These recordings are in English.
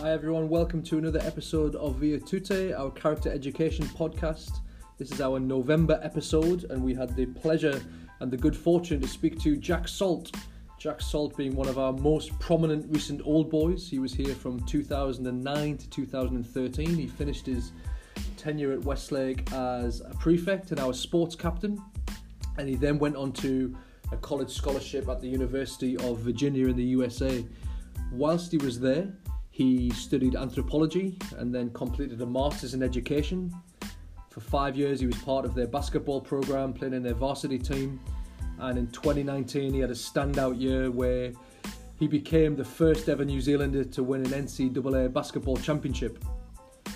Hi everyone, welcome to another episode of Via Tute, our character education podcast. This is our November episode, and we had the pleasure and the good fortune to speak to Jack Salt. Jack Salt being one of our most prominent recent old boys. He was here from 2009 to 2013. He finished his tenure at Westlake as a prefect and our sports captain, and he then went on to a college scholarship at the University of Virginia in the USA. Whilst he was there, he studied anthropology and then completed a master's in education. For five years, he was part of their basketball program, playing in their varsity team. And in 2019, he had a standout year where he became the first ever New Zealander to win an NCAA basketball championship.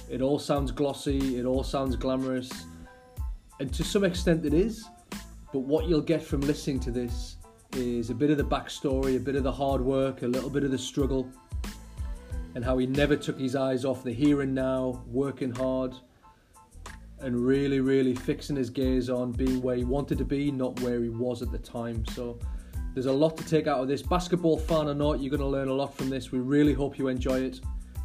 It all sounds glossy, it all sounds glamorous, and to some extent it is. But what you'll get from listening to this is a bit of the backstory, a bit of the hard work, a little bit of the struggle, and how he never took his eyes off the here and now, working hard, and really, really fixing his gaze on being where he wanted to be, not where he was at the time. So there's a lot to take out of this. Basketball fan or not, you're going to learn a lot from this. We really hope you enjoy it.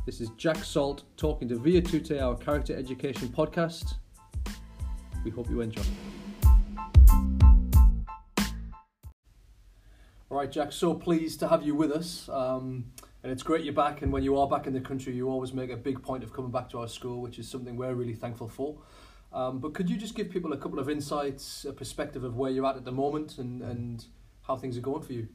This is Jack Salt talking to Via Tute, our character education podcast. We hope you enjoy. It. All right, Jack, so pleased to have you with us. Um, and it's great you're back. And when you are back in the country, you always make a big point of coming back to our school, which is something we're really thankful for. Um, but could you just give people a couple of insights, a perspective of where you're at at the moment and, and how things are going for you?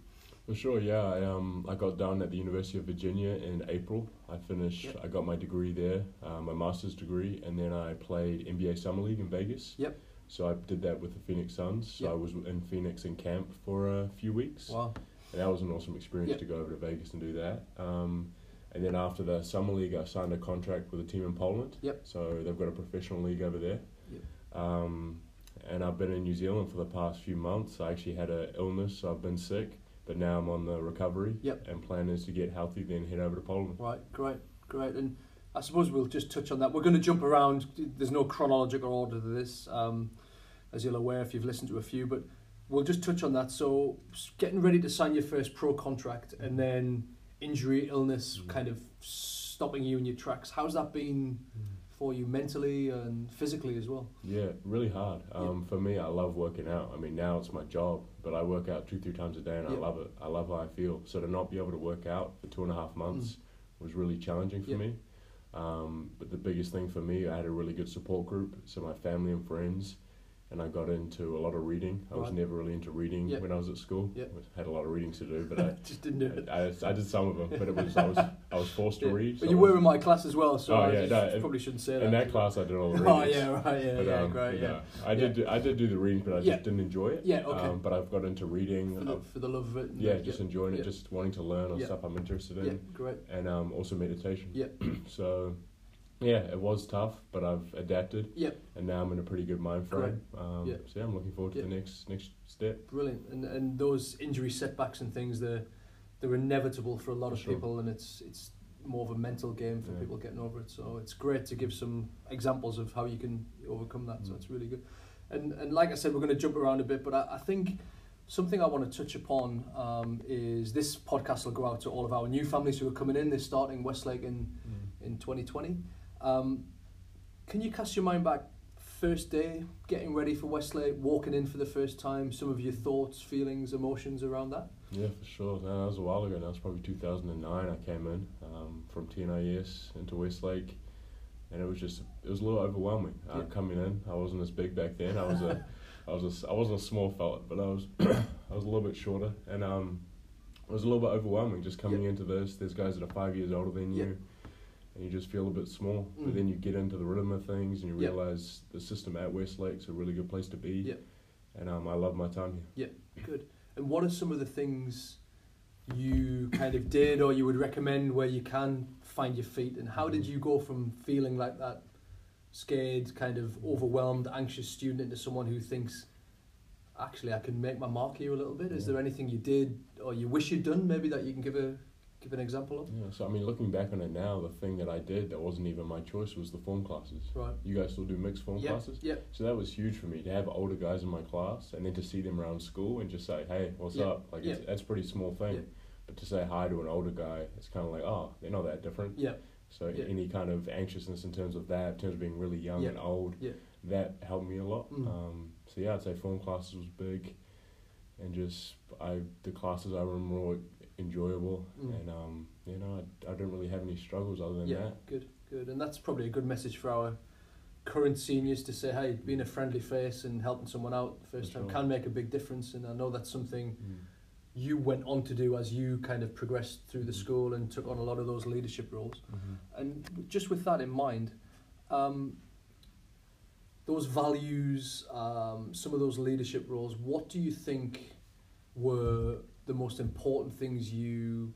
For sure, yeah. I um I got down at the University of Virginia in April. I finished. Yep. I got my degree there, uh, my master's degree, and then I played NBA Summer League in Vegas. Yep. So I did that with the Phoenix Suns. So Yep. I was in Phoenix in camp for a few weeks, Wow. And that was an awesome experience Yep. to go over to Vegas and do that. Um, and then after the summer league, I signed a contract with a team in Poland. Yep. So they've got a professional league over there. Yep. Um, and I've been in New Zealand for the past few months. I actually had an illness, so I've been sick, but now I'm on the recovery. Yep. And plan is to get healthy, then head over to Poland. Right, great, great. And I suppose we'll just touch on that. We're going to jump around. There's no chronological order to this, um, as you're aware if you've listened to a few, but we'll just touch on that. So, getting ready to sign your first pro contract and then injury, illness Mm. kind of stopping you in your tracks. How's that been for you mentally and physically as well? Yeah, really hard. Um, For me, I love working out. I mean, now it's my job, but I work out two, three times a day, and Yeah. I love it. I love how I feel. So to not be able to work out for two and a half months was really challenging for Mm. Yeah. me. Um, but the biggest thing for me, I had a really good support group, so my family and friends, and I got into a lot of reading. I was Right. never really into reading Yeah. when I was at school. Yeah. I had a lot of readings to do, but I, just didn't do it. I, I, I did some of them. But it was I was I was forced to read. But so you were in my class as well, so Oh, I yeah, no, probably shouldn't say that. in that class. I did all the readings. Oh yeah, right, yeah, But, yeah, um, great, yeah. no, I did. Do, I did do the readings, but I just Yeah. didn't enjoy it. Yeah, okay. Um, but I've got into reading. For the, for the love of it. and yeah, just enjoying yeah. it, just wanting to learn on Yeah. stuff I'm interested in, yeah, great. and um, also meditation. Yeah. so, yeah, it was tough, but I've adapted, Yep, and now I'm in a pretty good mind frame. Um, Yeah. So yeah, I'm looking forward to Yeah. the next next step. brilliant. And and those injury setbacks and things, they're they're inevitable for a lot of Sure. people, and it's it's more of a mental game for Yeah. people getting over it. So it's great to give some examples of how you can overcome that. So Mm. it's really good. And and like I said, we're going to jump around a bit, but I, I think. Something I want to touch upon um, is this podcast will go out to all of our new families who are coming in. They're starting Westlake in, in 2020. Um, can you cast your mind back first day, getting ready for Westlake, walking in for the first time, some of your thoughts, feelings, emotions around that? Yeah, for sure. No, that was a while ago. That was probably 2009. I came in um, from TNIS into Westlake, and it was just it was a little overwhelming. Uh, Yeah. coming in, I wasn't as big back then. I was a I was a I wasn't a small fella, but I was I was a little bit shorter, and um, it was a little bit overwhelming just coming Yeah. into this. There's guys that are five years older than Yeah. you. And you just feel a bit small, Mm. but then you get into the rhythm of things, and you Yeah. realize the system at Westlake's a really good place to be. Yeah. And um, I love my time here. Yeah, good. And what are some of the things you kind of did or you would recommend where you can find your feet? And how did you go from feeling like that scared, kind of overwhelmed, anxious student into someone who thinks, actually, I can make my mark here a little bit? Is there anything you did or you wish you'd done maybe that you can give a give an example of? Yeah, so I mean, looking back on it now, the thing that I did that wasn't even my choice was the form classes. Right. You guys still do mixed form Yeah. classes? Yeah. So that was huge for me to have older guys in my class and then to see them around school and just say, hey, what's Yeah. up? Like, it's, that's a pretty small thing. But to say hi to an older guy, it's kind of like, oh, they're not that different. Yeah. So any kind of anxiousness in terms of that, in terms of being really young and old, that helped me a lot. Mm. Um, so yeah, I'd say form classes was big, and just I the classes I remember enjoyable, Mm. and um, you know I, I don't really have any struggles other than yeah, that. good, good, and that's probably a good message for our current seniors to say, hey, being a friendly face and helping someone out the first For time sure. can make a big difference, and I know that's something Mm. you went on to do as you kind of progressed through the Mhm. school and took on a lot of those leadership roles. Mhm. And just with that in mind, um, those values, um, some of those leadership roles, what do you think were the most important things you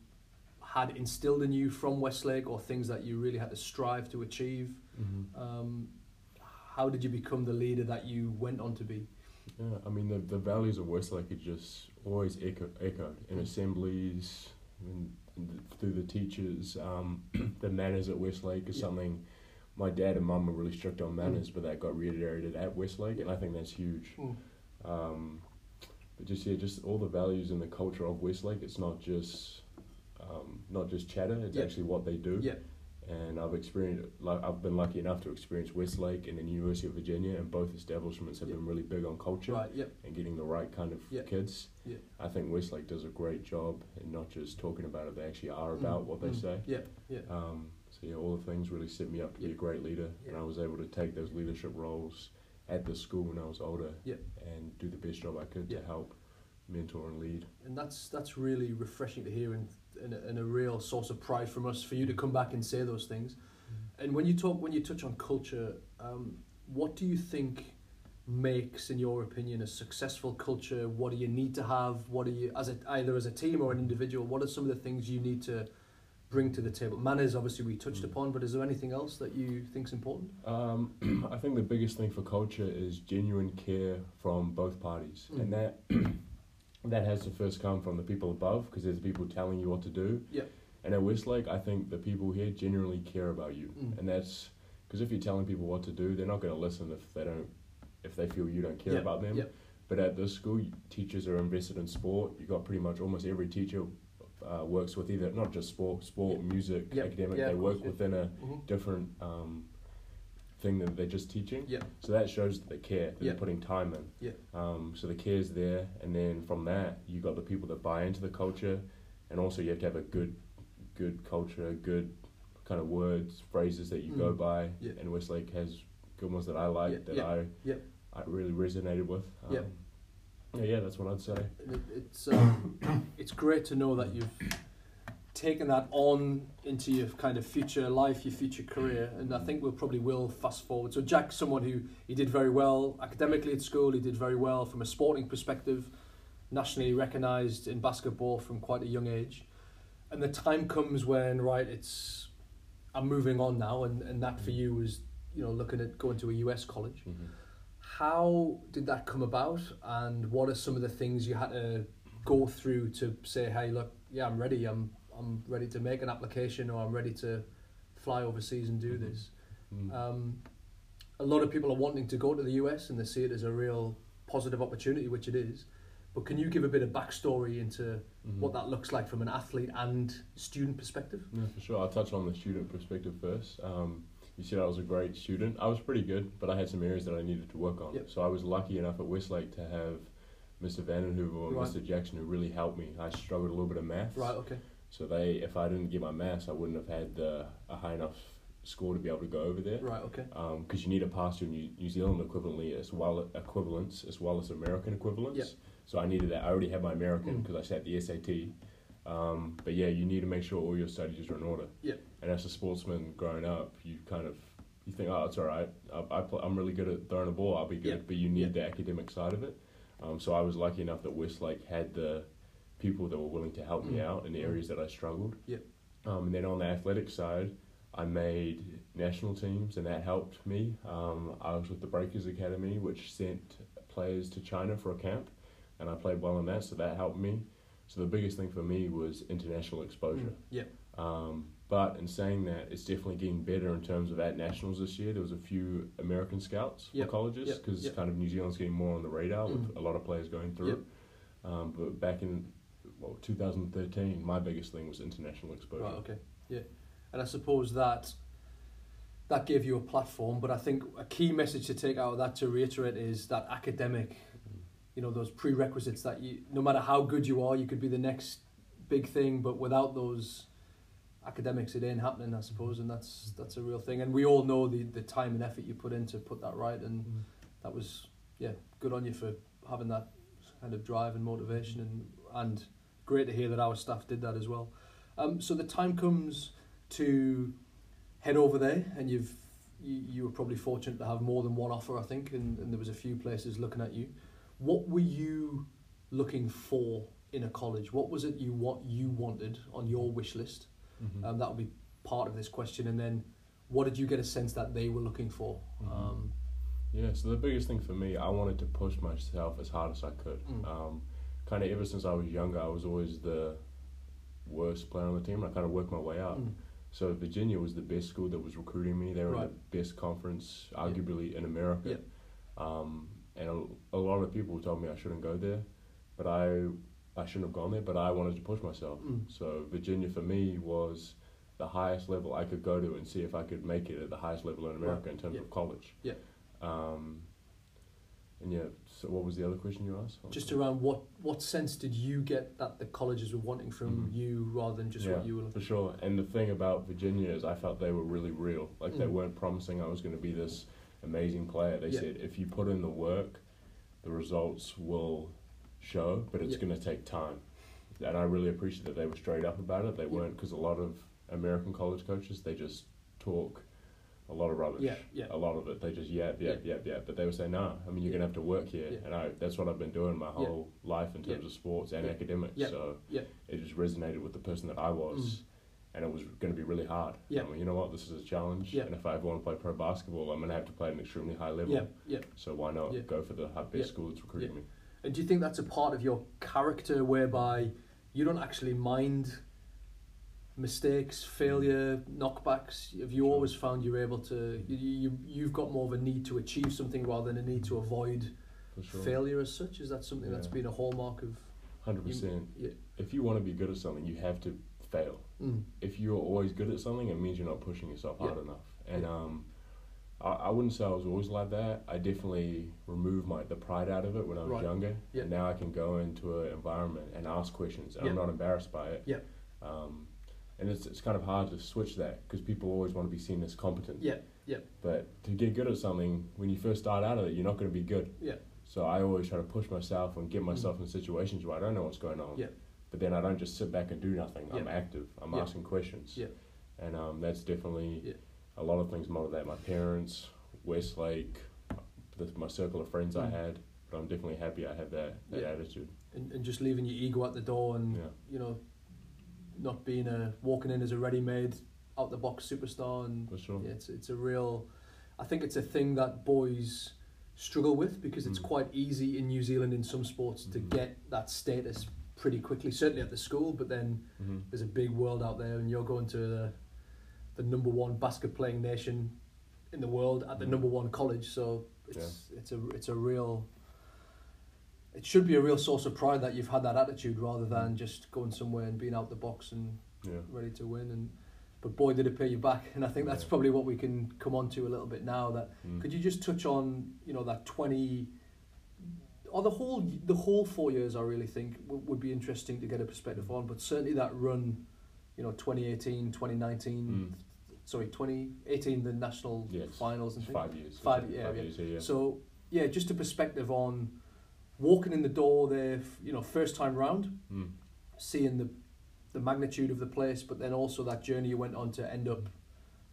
had instilled in you from Westlake or things that you really had to strive to achieve? Mhm. Um, how did you become the leader that you went on to be? Yeah, I mean the the values of Westlake are just always echo, echoed in Mm. assemblies, in, in the, through the teachers. Um, the manners at Westlake is Yeah. something. My dad and mum were really strict on Mm. manners, but that got reiterated at Westlake, and I think that's huge. Mm. Um, but just yeah, just all the values and the culture of Westlake. It's not just um, not just chatter. It's Yeah. actually what they do. Yeah. And I've experienced, like, I've been lucky enough to experience Westlake and the University of Virginia, and both establishments have Yeah. been really big on culture Right. Yep. and getting the right kind of Yeah. kids. Yeah. I think Westlake does a great job in not just talking about it; they actually are about Mm, what they mm. say. Yeah. Yeah. Um, so yeah, all the things really set me up to be a great leader, and I was able to take those leadership roles at the school when I was older, Yeah. and do the best job I could Yeah. to help mentor and lead. and that's that's really refreshing to hear and, and, a, and a real source of pride from us for you to come back and say those things and when you talk when you touch on culture um, what do you think makes in your opinion a successful culture what do you need to have what do you as a, either as a team or an individual what are some of the things you need to bring to the table manners obviously we touched Mm. upon but is there anything else that you think's important Um, I think the biggest thing for culture is genuine care from both parties, Mm. and that that has to first come from the people above, because there's people telling you what to do. Yeah. And at Westlake, I think the people here genuinely care about you, Mm. and that's because if you're telling people what to do, they're not going to listen if they don't, if they feel you don't care Yeah, about them. yeah. But at this school, teachers are invested in sport. You got pretty much almost every teacher uh, works with either not just sport, sport, music, Yeah, academic. they work within a Mhm. different um, thing that they're just teaching. Yeah. So that shows that they care, that they're putting time in. Yeah. Um, so the care is there, and then from that, you got the people that buy into the culture, and also you have to have a good, good culture, good kind of words, phrases that you go Mm. by. Yeah. And Westlake has good ones that I like, that I, yeah. I really resonated with. Um, Yeah. yeah, that's what I'd say. It, it's um, it's great to know that you've taken that on into your kind of future life, your future career, and I think we'll probably will fast forward. So Jack's someone who he did very well academically at school. He did very well from a sporting perspective, nationally recognised in basketball from quite a young age, and the time comes when right, it's I'm moving on now, and, and that for you was you know looking at going to a US college Mm-hmm. How did that come about and what are some of the things you had to go through to say hey look yeah i'm ready i'm i'm ready to make an application or i'm ready to fly overseas and do Mhm. this Mm. um, a lot of people are wanting to go to the us and they see it as a real positive opportunity which it is but can you give a bit of backstory into Mhm. what that looks like from an athlete and student perspective Yeah, for sure. I'll touch on the student perspective first. Um, you said I was a great student. I was pretty good, but I had some areas that I needed to work on. Yep. So I was lucky enough at Westlake to have Mr. Vandenhoover and Right. Mr. Jackson who really helped me. I struggled a little bit of math. right okay So they, if I didn't get my maths, I wouldn't have had the, a high enough score to be able to go over there. right okay Because you need a pass your New, New Zealand equivalently as well equivalents as well as American equivalents. Yep. So I needed that. I already had my American Mm. because I sat the SAT. Um, but yeah, you need to make sure all your studies are in order. Yep. And as a sportsman growing up, you kind of you think, oh, it's all right. I, I play, I'm really good at throwing a ball. I'll be good. But you need the academic side of it. Um, so I was lucky enough that Westlake had the people that were willing to help me Mm. out in the areas that I struggled. Yep. Um, and then on the athletic side, I made national teams, and that helped me. Um, I was with the Breakers Academy, which sent players to China for a camp, and I played well in that, so that helped me. So the biggest thing for me was international exposure. Mm, yeah Um, but in saying that, it's definitely getting better in terms of at nationals this year. There was a few American scouts Yep. for colleges Yep. because Yep. kind of New Zealand's getting more on the radar with Mm. a lot of players going through. Yep. Um, but back in well, 2013, my biggest thing was international exposure. Right, okay. Yeah. and I suppose that that gave you a platform. But I think a key message to take out of that to reiterate is that academic, you know, those prerequisites that you, no matter how good you are, you could be the next big thing, but without those academics, it ain't happening, I suppose, and that's that's a real thing. And we all know the the time and effort you put in to put that right, and that was yeah, good on you for having that kind of drive and motivation, and and great to hear that our staff did that as well. Um, so the time comes to head over there, and you've you, you were probably fortunate to have more than one offer, I think, and, and there was a few places looking at you. What were you looking for in a college? What was it you what you wanted on your wish list? Mhm. Um, that would be part of this question, and then what did you get a sense that they were looking for? Mhm. Um, Yeah, so the biggest thing for me, I wanted to push myself as hard as I could. Mm. Um, kind of ever since I was younger, I was always the worst player on the team. I kind of worked my way up. mm, So Virginia was the best school that was recruiting me. They were Right. the best conference, arguably in America. Yeah. Um, and a, a lot of people told me I shouldn't go there, but I I shouldn't have gone there. But I wanted to push myself. mm, So Virginia for me was the highest level I could go to and see if I could make it at the highest level in America in terms Yeah. of college. Yeah. Um, and yeah, so what was the other question you asked? just around what what sense did you get that the colleges were wanting from Mhm. you rather than just yeah, what you were looking for sure. And the thing about Virginia is I felt they were really real. Like they Mm. weren't promising I was going to be this amazing player. They Yeah. said if you put in the work, the results will show, but it's Yeah. going to take time. And I really appreciate that they were straight up about it. They Yeah. weren't because a lot of American college coaches they just talk a lot of rubbish. Yeah, yeah. A lot of it they just yap, yap, yap, yap. But they would say no. I mean you're Yeah. gonna have to work here, Yeah. and I that's what I've been doing my Yeah. whole life in terms Yeah. of sports and Yeah. academics. Yeah. So Yeah. it just resonated with the person that I was, mm. and it was going to be really hard. Yeah. I mean, you know what? This is a challenge, Yeah. and if I ever want to play pro basketball, I'm going to have to play at an extremely high level. yeah yeah So why not Yeah. go for the best Yeah. school that's recruiting me? And do you think that's a part of your character whereby you don't actually mind mistakes failure knockbacks have you always found you're able to you, you you've got more of a need to achieve something rather than a need to avoid sure. failure as such is that something that's been a hallmark of Hundred percent. yeah If you want to be good at something, you have to fail. mm. If you're always good at something, it means you're not pushing yourself hard enough. And um, I, I wouldn't say I was always like that. I definitely removed my the pride out of it when I was Right. younger. Yeah. And now I can go into an environment and ask questions, and I'm Yeah. not embarrassed by it. Yeah. Um, and it's it's kind of hard to switch that because people always want to be seen as competent. yeah yeah But to get good at something, when you first start out of it, you're not going to be good. Yeah. So I always try to push myself and get myself in situations where I don't know what's going on. Mm. Yeah. But then I don't just sit back and do nothing. I'm Yeah. active. I'm Yeah. asking questions. Yeah. And um, that's definitely Yeah. A lot of things that. My parents, Westlake, the, my circle of friends I Mm. had. But I'm definitely happy I had that, that Yeah. attitude. and, and just leaving your ego at the door and Yeah. you know not being a walking in as a ready-made out the box superstar and For sure. yeah, it's it's a real I think it's a thing that boys struggle with because it's Mm. quite easy in New Zealand in some sports to Mhm. get that status pretty quickly certainly at the school but then hmm there's a big world out there and you're going to the the number one basket playing nation in the world at the Mhm. number one college so it's it's a it's a real it should be a real source of pride that you've had that attitude rather than just going somewhere and being out the box and Yeah. ready to win and but boy did it pay you back and I think that's Yeah. probably what we can come on to a little bit now that Mm. could you just touch on you know that 20 or the whole the whole four years I really think w- would be interesting to get a perspective on but certainly that run you know 2018 2019 Mm. Sorry 2018 the national Yes. finals and five years. Five- yeah, yeah. years. Yeah. yeah. so yeah just a perspective on walking in the door there you know first time round Mm. seeing the the magnitude of the place, but then also that journey you went on to end up.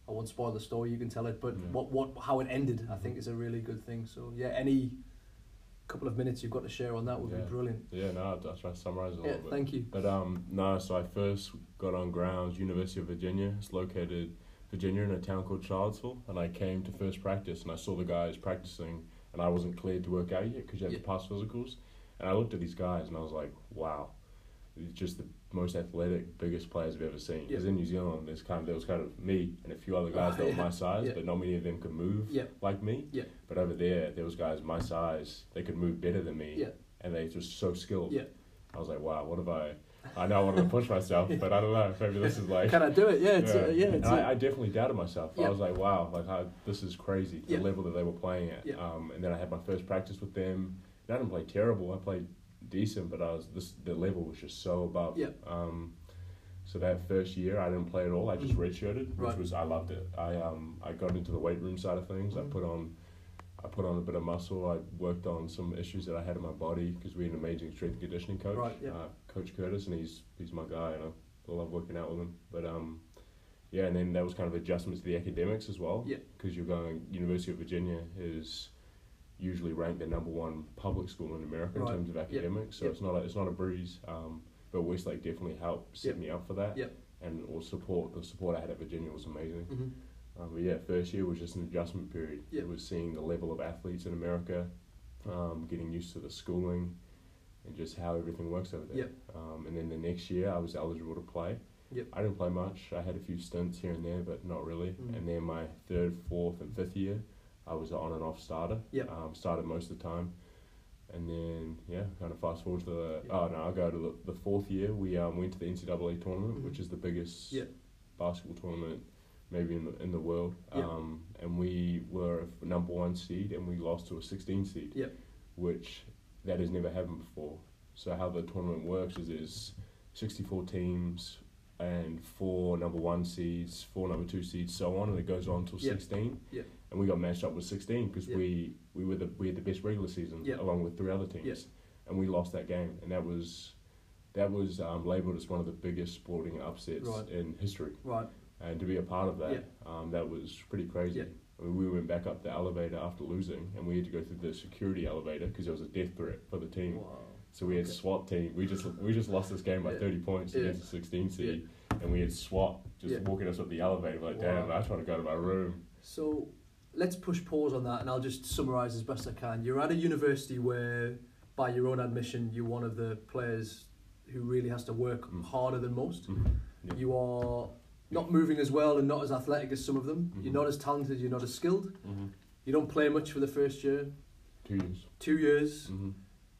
I won't spoil the story; you can tell it. But Yeah. what what how it ended, I think, is a really good thing. So yeah, any couple of minutes you've got to share on that would Yeah. be brilliant. Yeah, no, I'll, I'll try to summarize it a Yeah, little bit. thank you. But um, no, so I first got on grounds, University of Virginia. It's located Virginia in a town called Charlottesville, and I came to first practice, and I saw the guys practicing, and I wasn't cleared to work out yet because you have Yeah. to pass physicals, and I looked at these guys, and I was like, wow, just the most athletic, biggest players I've ever seen. Because Yeah. in New Zealand, there's kind of, there was kind of me and a few other guys Ah, that were my size, Yeah. but not many of them could move Yeah. like me. Yeah. But over there, there was guys my size, they could move better than me, Yeah. and they were just so skilled. Yeah. I was like, wow, what have I? I know I wanted to push myself, but I don't know. Maybe this is like. Can I do it? Yeah, it's, yeah. Uh, yeah, it's, I, I definitely doubted myself. Yeah. I was like, wow, like I, this is crazy. The Yeah. level that they were playing at. Yeah. Um, and then I had my first practice with them. And I didn't play terrible. I played decent, but I was this the level was just so above. Yeah. Um, so that first year I didn't play at all. I just Mhm. redshirted, which Right. was I loved it. I um I got into the weight room side of things. Mhm. I put on. I put on a bit of muscle. I worked on some issues that I had in my body because we had an amazing strength and conditioning coach, Right, yeah. uh, Coach Curtis, and he's he's my guy, and I love working out with him. But um, yeah, and then that was kind of adjustments to the academics as well. Yeah. Because you're going University of Virginia is usually ranked the number one public school in America Right, in terms of academics, so yeah. it's not a, it's not a breeze. Um, but Westlake definitely helped set Yeah. me up for that. Yeah. And or support the support I had at Virginia was amazing. Mhm. Um, but yeah, first year was just an adjustment period. Yeah. It was seeing the level of athletes in America, um, getting used to the schooling, and just how everything works over there. Yeah. Um, and then the next year, I was eligible to play. Yep. I didn't play much. I had a few stints here and there, but not really. Mm. And then my third, fourth, and fifth year, I was an on and off starter. Yep. Um, started most of the time. And then, yeah, kind of fast forward to the. Yeah. Oh, no, I'll go to the, the fourth year. We um, went to the NCAA tournament, Mhm. which is the biggest Yeah. basketball tournament maybe in the, in the world. Yeah. Um, and we were a number one seed and we lost to a 16 seed, Yeah. which that has never happened before. So how the tournament works is there's 64 teams and four number one seeds, four number two seeds, so on, and it goes on till Yeah. 16. Yeah. And we got matched up with 16 because Yeah. we, we were the we had the best regular season along with three other teams, and we lost that game, and that was that was um, labeled as one of the biggest sporting upsets Right. in history Right. and to be a part of that, um, that was pretty crazy. Yeah. We went back up the elevator after losing, and we had to go through the security elevator because there was a death threat for the team. Wow. So we had Okay. SWAT team. We just we just lost this game by Yeah. thirty points Yeah. against the sixteen seed, and we had SWAT just Yeah. walking us up the elevator. Like, damn, I just want to go to my room. So let's push pause on that, and I'll just summarise as best I can. You're at a university where, by your own admission, you're one of the players who really has to work Mm. harder than most. Yeah. You are not moving as well and not as athletic as some of them. Mhm. You're not as talented. You're not as skilled. Mm-hmm. You don't play much for the first year. Two years. Two years. Mm-hmm.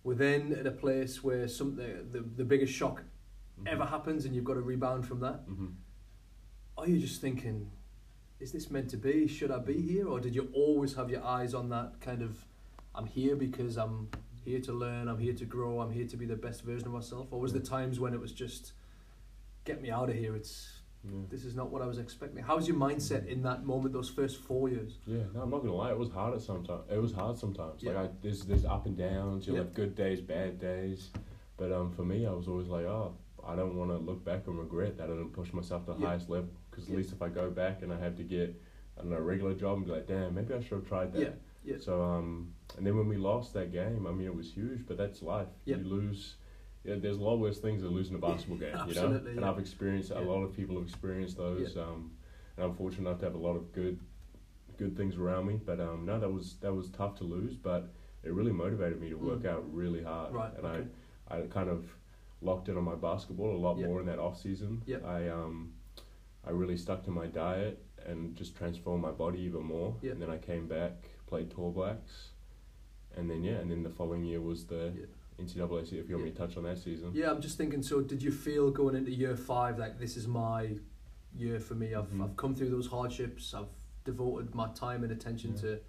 We're then at a place where something the, the biggest shock ever happens, and you've got to rebound from that. Mm-hmm. Are you just thinking, is this meant to be? Should I be here? Or did you always have your eyes on that kind of, I'm here because I'm here to learn, I'm here to grow, I'm here to be the best version of myself? Or was there times when it was just, get me out of here, it's, Yeah. this is not what I was expecting? How was your mindset in that moment, those first four years? Yeah, no, I'm not gonna lie. It was hard at sometimes. It was hard sometimes. Yeah. Like I, there's there's up and downs. You'll Yeah. have good days, bad days. But um, for me, I was always like, oh, I don't want to look back and regret that I didn't push myself to the Yeah. highest level. Because at least if I go back and I have to get, I don't know, a regular job and be like, damn, maybe I should have tried that. Yeah, yeah. So um, and then when we lost that game, I mean, it was huge. But that's life. Yeah. You lose. Yeah, there's a lot worse things than losing a basketball game. you know, Absolutely, and yeah. I've experienced. A lot of people have experienced those. Um, and I'm fortunate enough to have a lot of good good things around me. But um, no, that was that was tough to lose, but it really motivated me to work Mm. out really hard. Right, And okay. I, I kind of locked in on my basketball a lot Yep. more in that off season. Yep. I um, I really stuck to my diet and just transformed my body even more. Yep. And then I came back, played Tall Blacks, and then yeah, and then the following year was the Yeah. NCAA. If you want me to touch on that season. Yeah, I'm just thinking. So, did you feel going into year five like this is my year for me? I've Mhm. I've come through those hardships. I've devoted my time and attention Yeah. to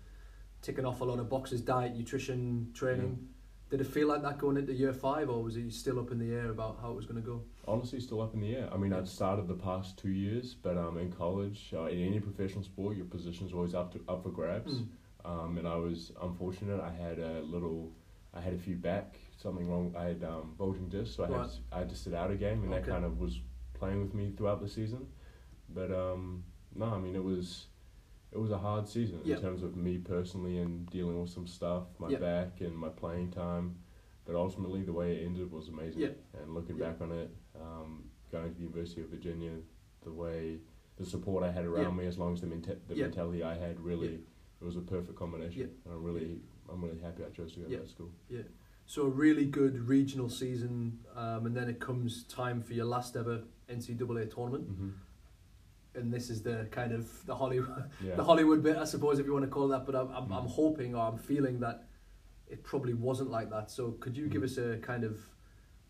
ticking off a lot of boxes: diet, nutrition, training. Did it feel like that going into year five, or was it still up in the air about how it was going to go? honestly still up in the air. I mean, Yeah. I'd started the past two years, but um, in college, uh, in any professional sport, your position's always up to up for grabs. Mm. Um, and I was unfortunate. I had a little, I had a few back, something wrong. I had um, bulging disc, so I had Right. to, I had to sit out a game, and that Okay. kind of was playing with me throughout the season. But um, no, I mean it was, it was a hard season Yeah. in terms of me personally and dealing with some stuff, my Yeah. back and my playing time. But ultimately, the way it ended was amazing. Yeah. And looking Yeah. back on it, um, going to the University of Virginia, the way the support I had around Yeah. me, as long as the, menta- the Yeah. mentality I had, really, Yeah. it was a perfect combination. Yeah. And I'm really, I'm really happy I chose to go Yeah. to that school. So a really good regional season, um, and then it comes time for your last ever NCAA tournament, hmm and this is the kind of the Hollywood, Yeah. the Hollywood bit, I suppose, if you want to call it that. But I'm, I'm, I'm Mm. hoping or I'm feeling that it probably wasn't like that. So could you give Mm. us a kind of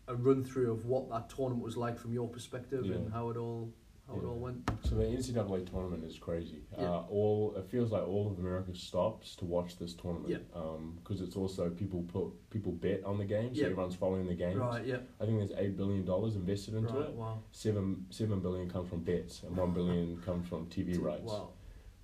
a run through of what that tournament was like from your perspective and how it all how it all went. So the NCAA tournament is crazy. Yeah. Uh, all it feels like all of America stops to watch this tournament. Yeah. Because it's also people put people bet on the game, so Yeah. everyone's following the games. Right. Yeah. I think there's eight billion dollars invested into Right. it. Wow. Seven seven billion comes from bets, and one billion comes from TV rights. Wow.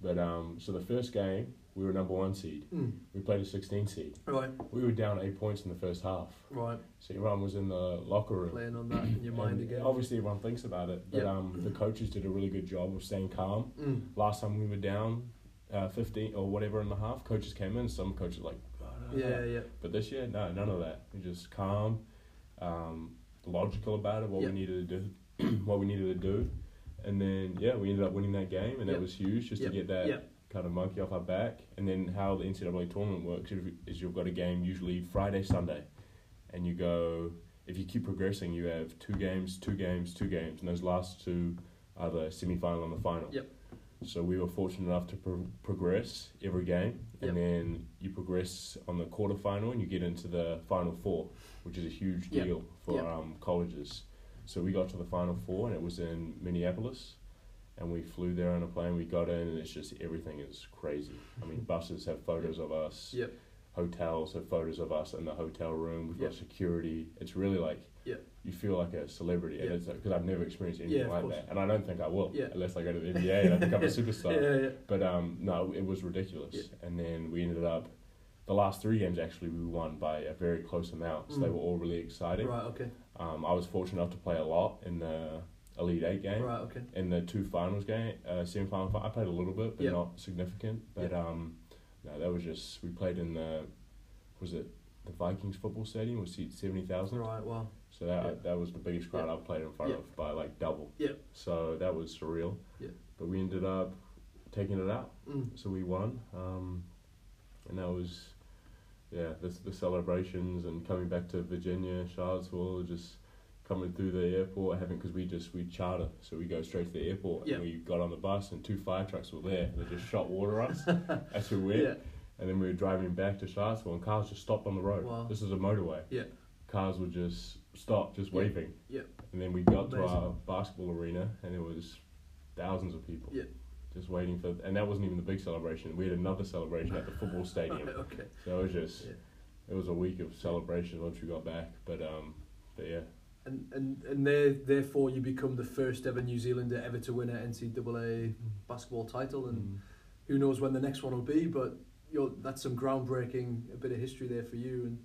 But um, so the first game we were number one seed. Mm. We played a sixteen seed. Right. We were down eight points in the first half. Right. So everyone was in the locker room. Playing on that in your mind And again. Obviously, everyone thinks about it, but Yeah. um, the coaches did a really good job of staying calm. Mm. Last time we were down uh, 15 or whatever in the half, coaches came in. Some coaches were like, "Oh, no, no." Yeah. Yeah. But this year, no, none of that. We just calm, um, logical about it, what Yeah. we needed to do, what we needed to do, and then yeah, we ended up winning that game, and Yeah. that was huge just Yeah. to get that Yeah. Kind of monkey off our back. And then how the NCAA tournament works is- you've got a game usually Friday, Sunday, and you go. If you keep progressing, you have two games, two games, two games, and those last two are the semi-final and the final. Yep. So we were fortunate enough to pro- progress every game, Yep. and then you progress on the quarterfinal, and you get into the final four, which is a huge Yep. deal for Yep. um, colleges. So we got to the final four, and it was in Minneapolis, and we flew there on a plane. We got in, and it's just everything is crazy. I mean, buses have photos of us. Yep. Hotels have photos of us in the hotel room. We've got security. It's really like Yep. you feel like a celebrity, and Yep. it's because I've never experienced anything Yeah, like course. that, and I don't think I will unless I go to the NBA and I become a superstar. Yeah. Yeah. But um, no, it was ridiculous. And then we ended up, the last three games actually we won by a very close amount. So they Mm. were all really exciting. Right. Okay. Um, I was fortunate enough to play a lot in the Elite Eight game. Right. Okay. In the two finals game, uh, semi-final, I played a little bit, but Yeah. not significant. But um, no, that was just we played in the, was it the Vikings football stadium? Was seat seventy thousand. Right. Wow. So that Yeah. that was the biggest crowd. I've played in front of by like double. Yeah. So that was surreal. Yeah. But we ended up taking it out. Mm. So we won, um, and that was, yeah, the the celebrations and coming back to Virginia, Charlottesville, just coming through the airport, having because we just we charter, so we go straight to the airport. Yeah. And we got on the bus and two fire trucks were there. They just shot water at us That's as we went, Yeah. and then we were driving back to Charlottesville, and cars just stopped on the road. Wow. This is a motorway. Yeah. Cars would just stop, just Yeah. waving. Yeah. And then we got to our basketball arena, and there was thousands of people. Yeah. Just waiting for, and that wasn't even the big celebration. We had another celebration at the football stadium. Okay. So it was just, Yeah. it was a week of celebration once we got back. But um, but yeah, And and and there, therefore, you become the first ever New Zealander ever to win an NCAA basketball title, and Mm. who knows when the next one will be. But you're, that's some groundbreaking, a bit of history there for you. And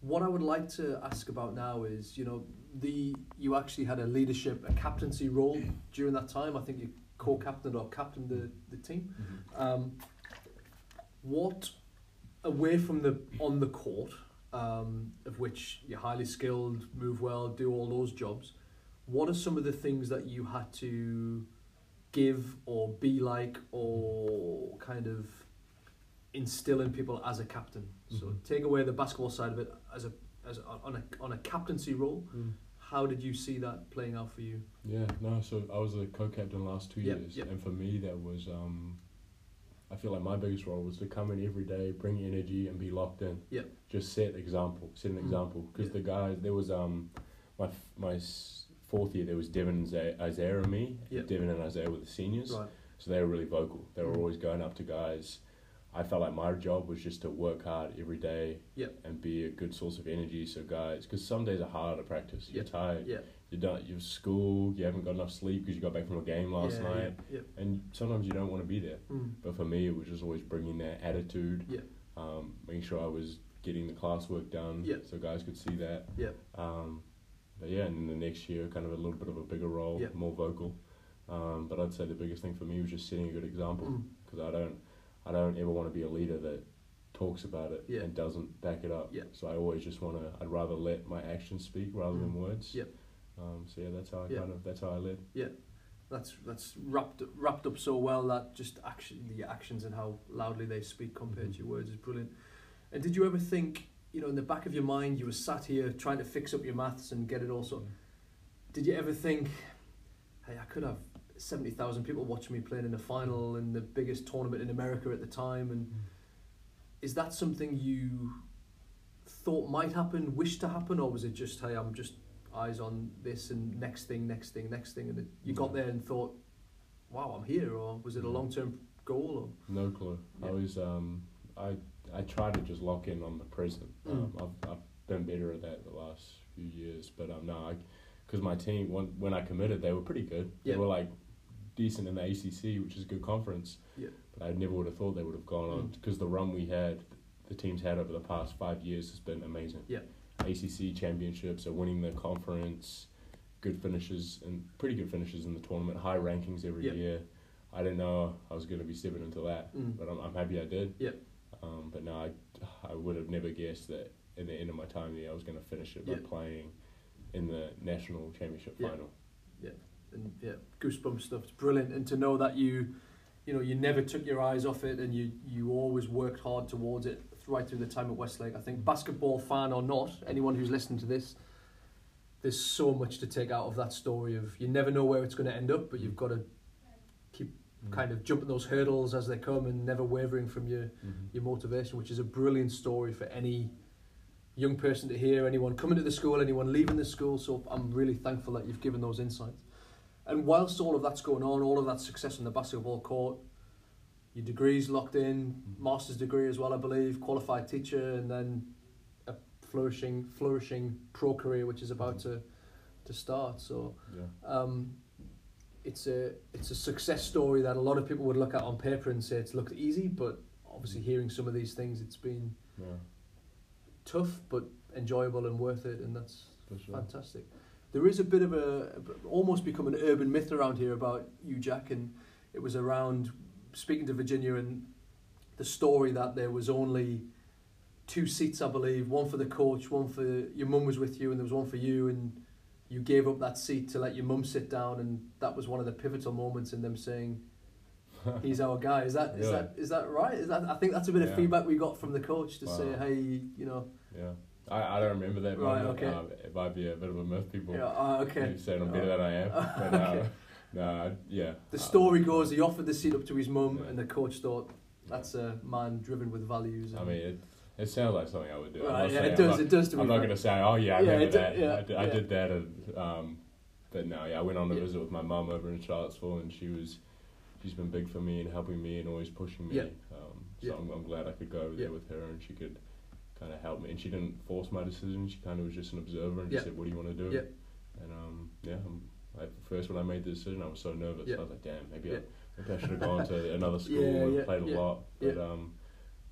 what I would like to ask about now is, you know, the you actually had a leadership, a captaincy role during that time. I think you co-captained or captained the, the team. Um, what away from the on the court, um, of which you're highly skilled, move well, do all those jobs. What are some of the things that you had to give or be like or kind of instill in people as a captain? So Mhm. take away the basketball side of it as a as a, on a on a captaincy role. Mm. How did you see that playing out for you? Yeah, no. So I was a co-captain the last two Yep, years, yep. and for me that was um, I feel like my biggest role was to come in every day, bring energy, and be locked in. Yeah. Just set example, set an Mm. example. Because Yeah. the guys, there was um, my my fourth year, there was Devon and Isaiah and me. Yep. Devon and Isaiah were the seniors, Right. so they were really vocal. They were Mm. always going up to guys. I felt like my job was just to work hard every day Yep. and be a good source of energy. So guys, because some days are hard to practice. You're Yep. tired. Yeah. You're done. You're school. You haven't got enough sleep because you got back from a game last yeah, night, Yeah. and sometimes you don't want to be there. Mm. But for me, it was just always bringing that attitude. Yeah. Um, making sure I was getting the classwork done. Yeah. So guys could see that. Yeah. Um, but yeah, and then the next year, kind of a little bit of a bigger role, Yeah. more vocal. Um, but I'd say the biggest thing for me was just setting a good example Mm. because I don't, I don't ever want to be a leader that talks about it Yeah. and doesn't back it up. Yeah. So I always just want to. I'd rather let my actions speak rather than Mm. words. Yep. Um, so yeah, that's how I Yeah. kind of that's how I led. Yeah, that's that's wrapped wrapped up so well that just action the actions and how loudly they speak compared to your mm-hmm. words is brilliant. And did you ever think, you know, in the back of your mind, you were sat here trying to fix up your maths and get it all so? Mm-hmm. Did you ever think, hey, I could have seventy thousand people watching me playing in the final mm-hmm. in the biggest tournament in America at the time, and is that something you thought might happen, wished to happen, or was it just hey, I'm just eyes on this and next thing, next thing, next thing, and you got there and thought, wow, I'm here, or was it a Mm. long term goal? Or No clue. I Yeah. was um, I I try to just lock in on the present. Mm. Um, I've I've been better at that the last few years, but um, no, because my team when when I committed, they were pretty good. Yeah. They were like decent in the ACC, which is a good conference. Yeah. But I never would have thought they would have gone on Mm. because the run we had, the teams had over the past five years has been amazing. Yeah. ACC championships, are winning the conference, good finishes and pretty good finishes in the tournament, high rankings every Yeah. year. I didn't know I was going to be stepping into that, Mm. but I'm, I'm happy I did. Yeah. Um, but no, I, I would have never guessed that in the end of my time there, I was going to finish it by Yeah. playing in the national championship Yeah. final. and yeah, goosebump stuff. It's brilliant, and to know that you, you know, you never took your eyes off it, and you you always worked hard towards it right through the time at Westlake. I think basketball fan or not, anyone who's listening to this, there's so much to take out of that story of you never know where it's going to end up, but you've got to keep kind of jumping those hurdles as they come and never wavering from your Mhm. your motivation, which is a brilliant story for any young person to hear, anyone coming to the school, anyone leaving the school. So I'm really thankful that you've given those insights. And whilst all of that's going on, all of that success on the basketball court, your degree's locked in, master's degree as well, I believe, qualified teacher, and then a flourishing, flourishing pro career, which is about to, to start. So Yeah. um, it's a it's a success story that a lot of people would look at on paper and say it's looked easy, but obviously hearing some of these things, it's been Yeah. tough but enjoyable and worth it, and that's sure. fantastic. There is a bit of a almost become an urban myth around here about you, Jack, and it was around speaking to Virginia and the story that there was only two seats, I believe, one for the coach, one for your mum was with you, and there was one for you, and you gave up that seat to let your mum sit down, and that was one of the pivotal moments in them saying, "He's our guy." Is that is that is that right? Is that I think that's a bit of feedback we got from the coach to say, "Hey, you know, Yeah. I, I don't remember that Right, moment. okay. Uh, it might be a bit of a myth. People yeah, uh, okay." keep saying I'm better than I am. But Okay. No, yeah. The story goes he offered the seat up to his mum, Yeah. and the coach thought that's a man driven with values. I mean, it, it sounds like something I would do. Right, yeah, saying- it does. not- It does to I'm not going to say, oh yeah, I Yeah, remember it did- that. yeah, I, did, I did that. And, um, but no, yeah, I went on a visit with my mum over in Charlottesville, and she was, she's been big for me and helping me and always pushing me. Yeah. Um, so. I'm, I'm glad I could go over there with her, and she could kind of help me. And she didn't force my decision. She kind of was just an observer and just said, "What do you want to do?" Yeah. And um, yeah, I'm, at first when I made the decision, I was so nervous. Yeah. I was like, "Damn, maybe Yeah. I, maybe I should have gone to another school Yeah, and played a lot." But um,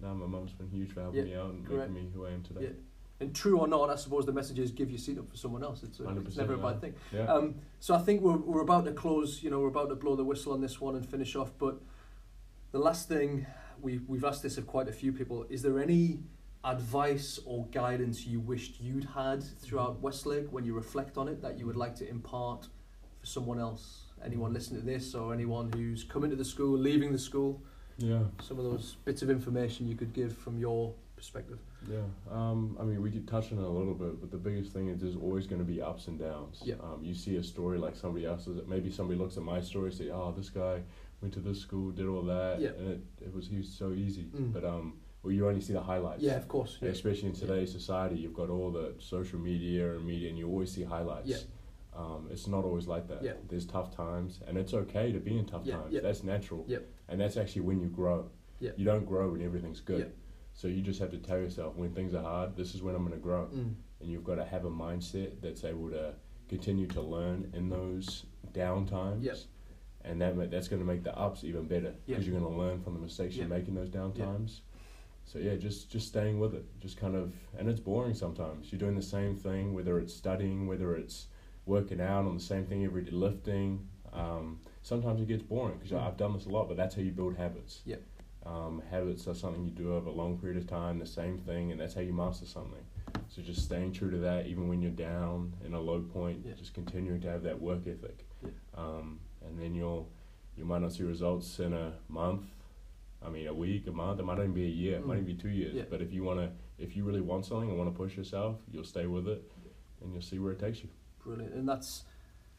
no, my mum's been huge for helping me out and correct. making me who I am today. And true or not, I suppose the message is give your seat up for someone else. It's, a, it's never a bad thing. Um, so I think we're, we're about to close, you know, we're about to blow the whistle on this one and finish off. But the last thing, we, we've asked this of quite a few people, is there any advice or guidance you wished you'd had throughout Westlake when you reflect on it that you would like to impart someone else? Anyone listening to this or anyone who's coming to the school, leaving the school? yeah. Some of those bits of information you could give from your perspective. Yeah, um, I mean, we did touch on it a little bit, but the biggest thing is there's always going to be ups and downs. Yeah. Um, you see a story like somebody else's, maybe somebody looks at my story and say, oh, this guy went to this school, did all that, Yeah. and it, it was he was so easy. Mm. But um, well, you only see the highlights. Yeah, of course. Yeah. especially in today's society, you've got all the social media and media, and you always see highlights. Yeah. Um, it's not always like that. Yeah. There's tough times, and it's okay to be in tough Yeah, times. yeah. That's natural. Yeah. And that's actually when you grow. Yeah. You don't grow when everything's good. So you just have to tell yourself when things are hard, this is when I'm going to grow. Mm. And you've got to have a mindset that's able to continue to learn in those down times. And that that's going to make the ups even better because you're going to learn from the mistakes you make in those down times. So yeah, just just staying with it, just kind of, and it's boring sometimes. You're doing the same thing, whether it's studying, whether it's working out on the same thing every day, lifting. Um, sometimes it gets boring because Mm. I've done this a lot, but that's how you build habits. Yeah. Um, habits are something you do over a long period of time, the same thing, and that's how you master something. So just staying true to that, even when you're down in a low point, Yeah. just continuing to have that work ethic. Yeah. Um, and then you'll, you might not see results in a month. I mean, a week, a month. It might even be a year. It might Mm. even be two years. Yeah. But if you wanna, if you really want something and want to push yourself, you'll stay with it, and you'll see where it takes you. Brilliant. And that's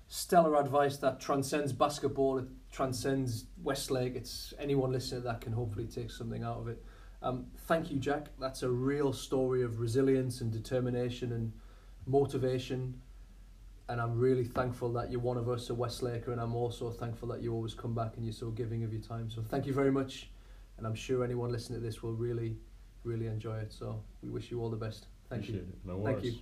stellar advice that transcends basketball, it transcends Westlake. It's anyone listening that can hopefully take something out of it. Um, thank you, Jack. That's a real story of resilience and determination and motivation. And I'm really thankful that you're one of us, a Westlaker, and I'm also thankful that you always come back and you're so giving of your time. So thank you very much, and I'm sure anyone listening to this will really, really enjoy it. So we wish you all the best. Thank Appreciate you. it. No Thank worries. you.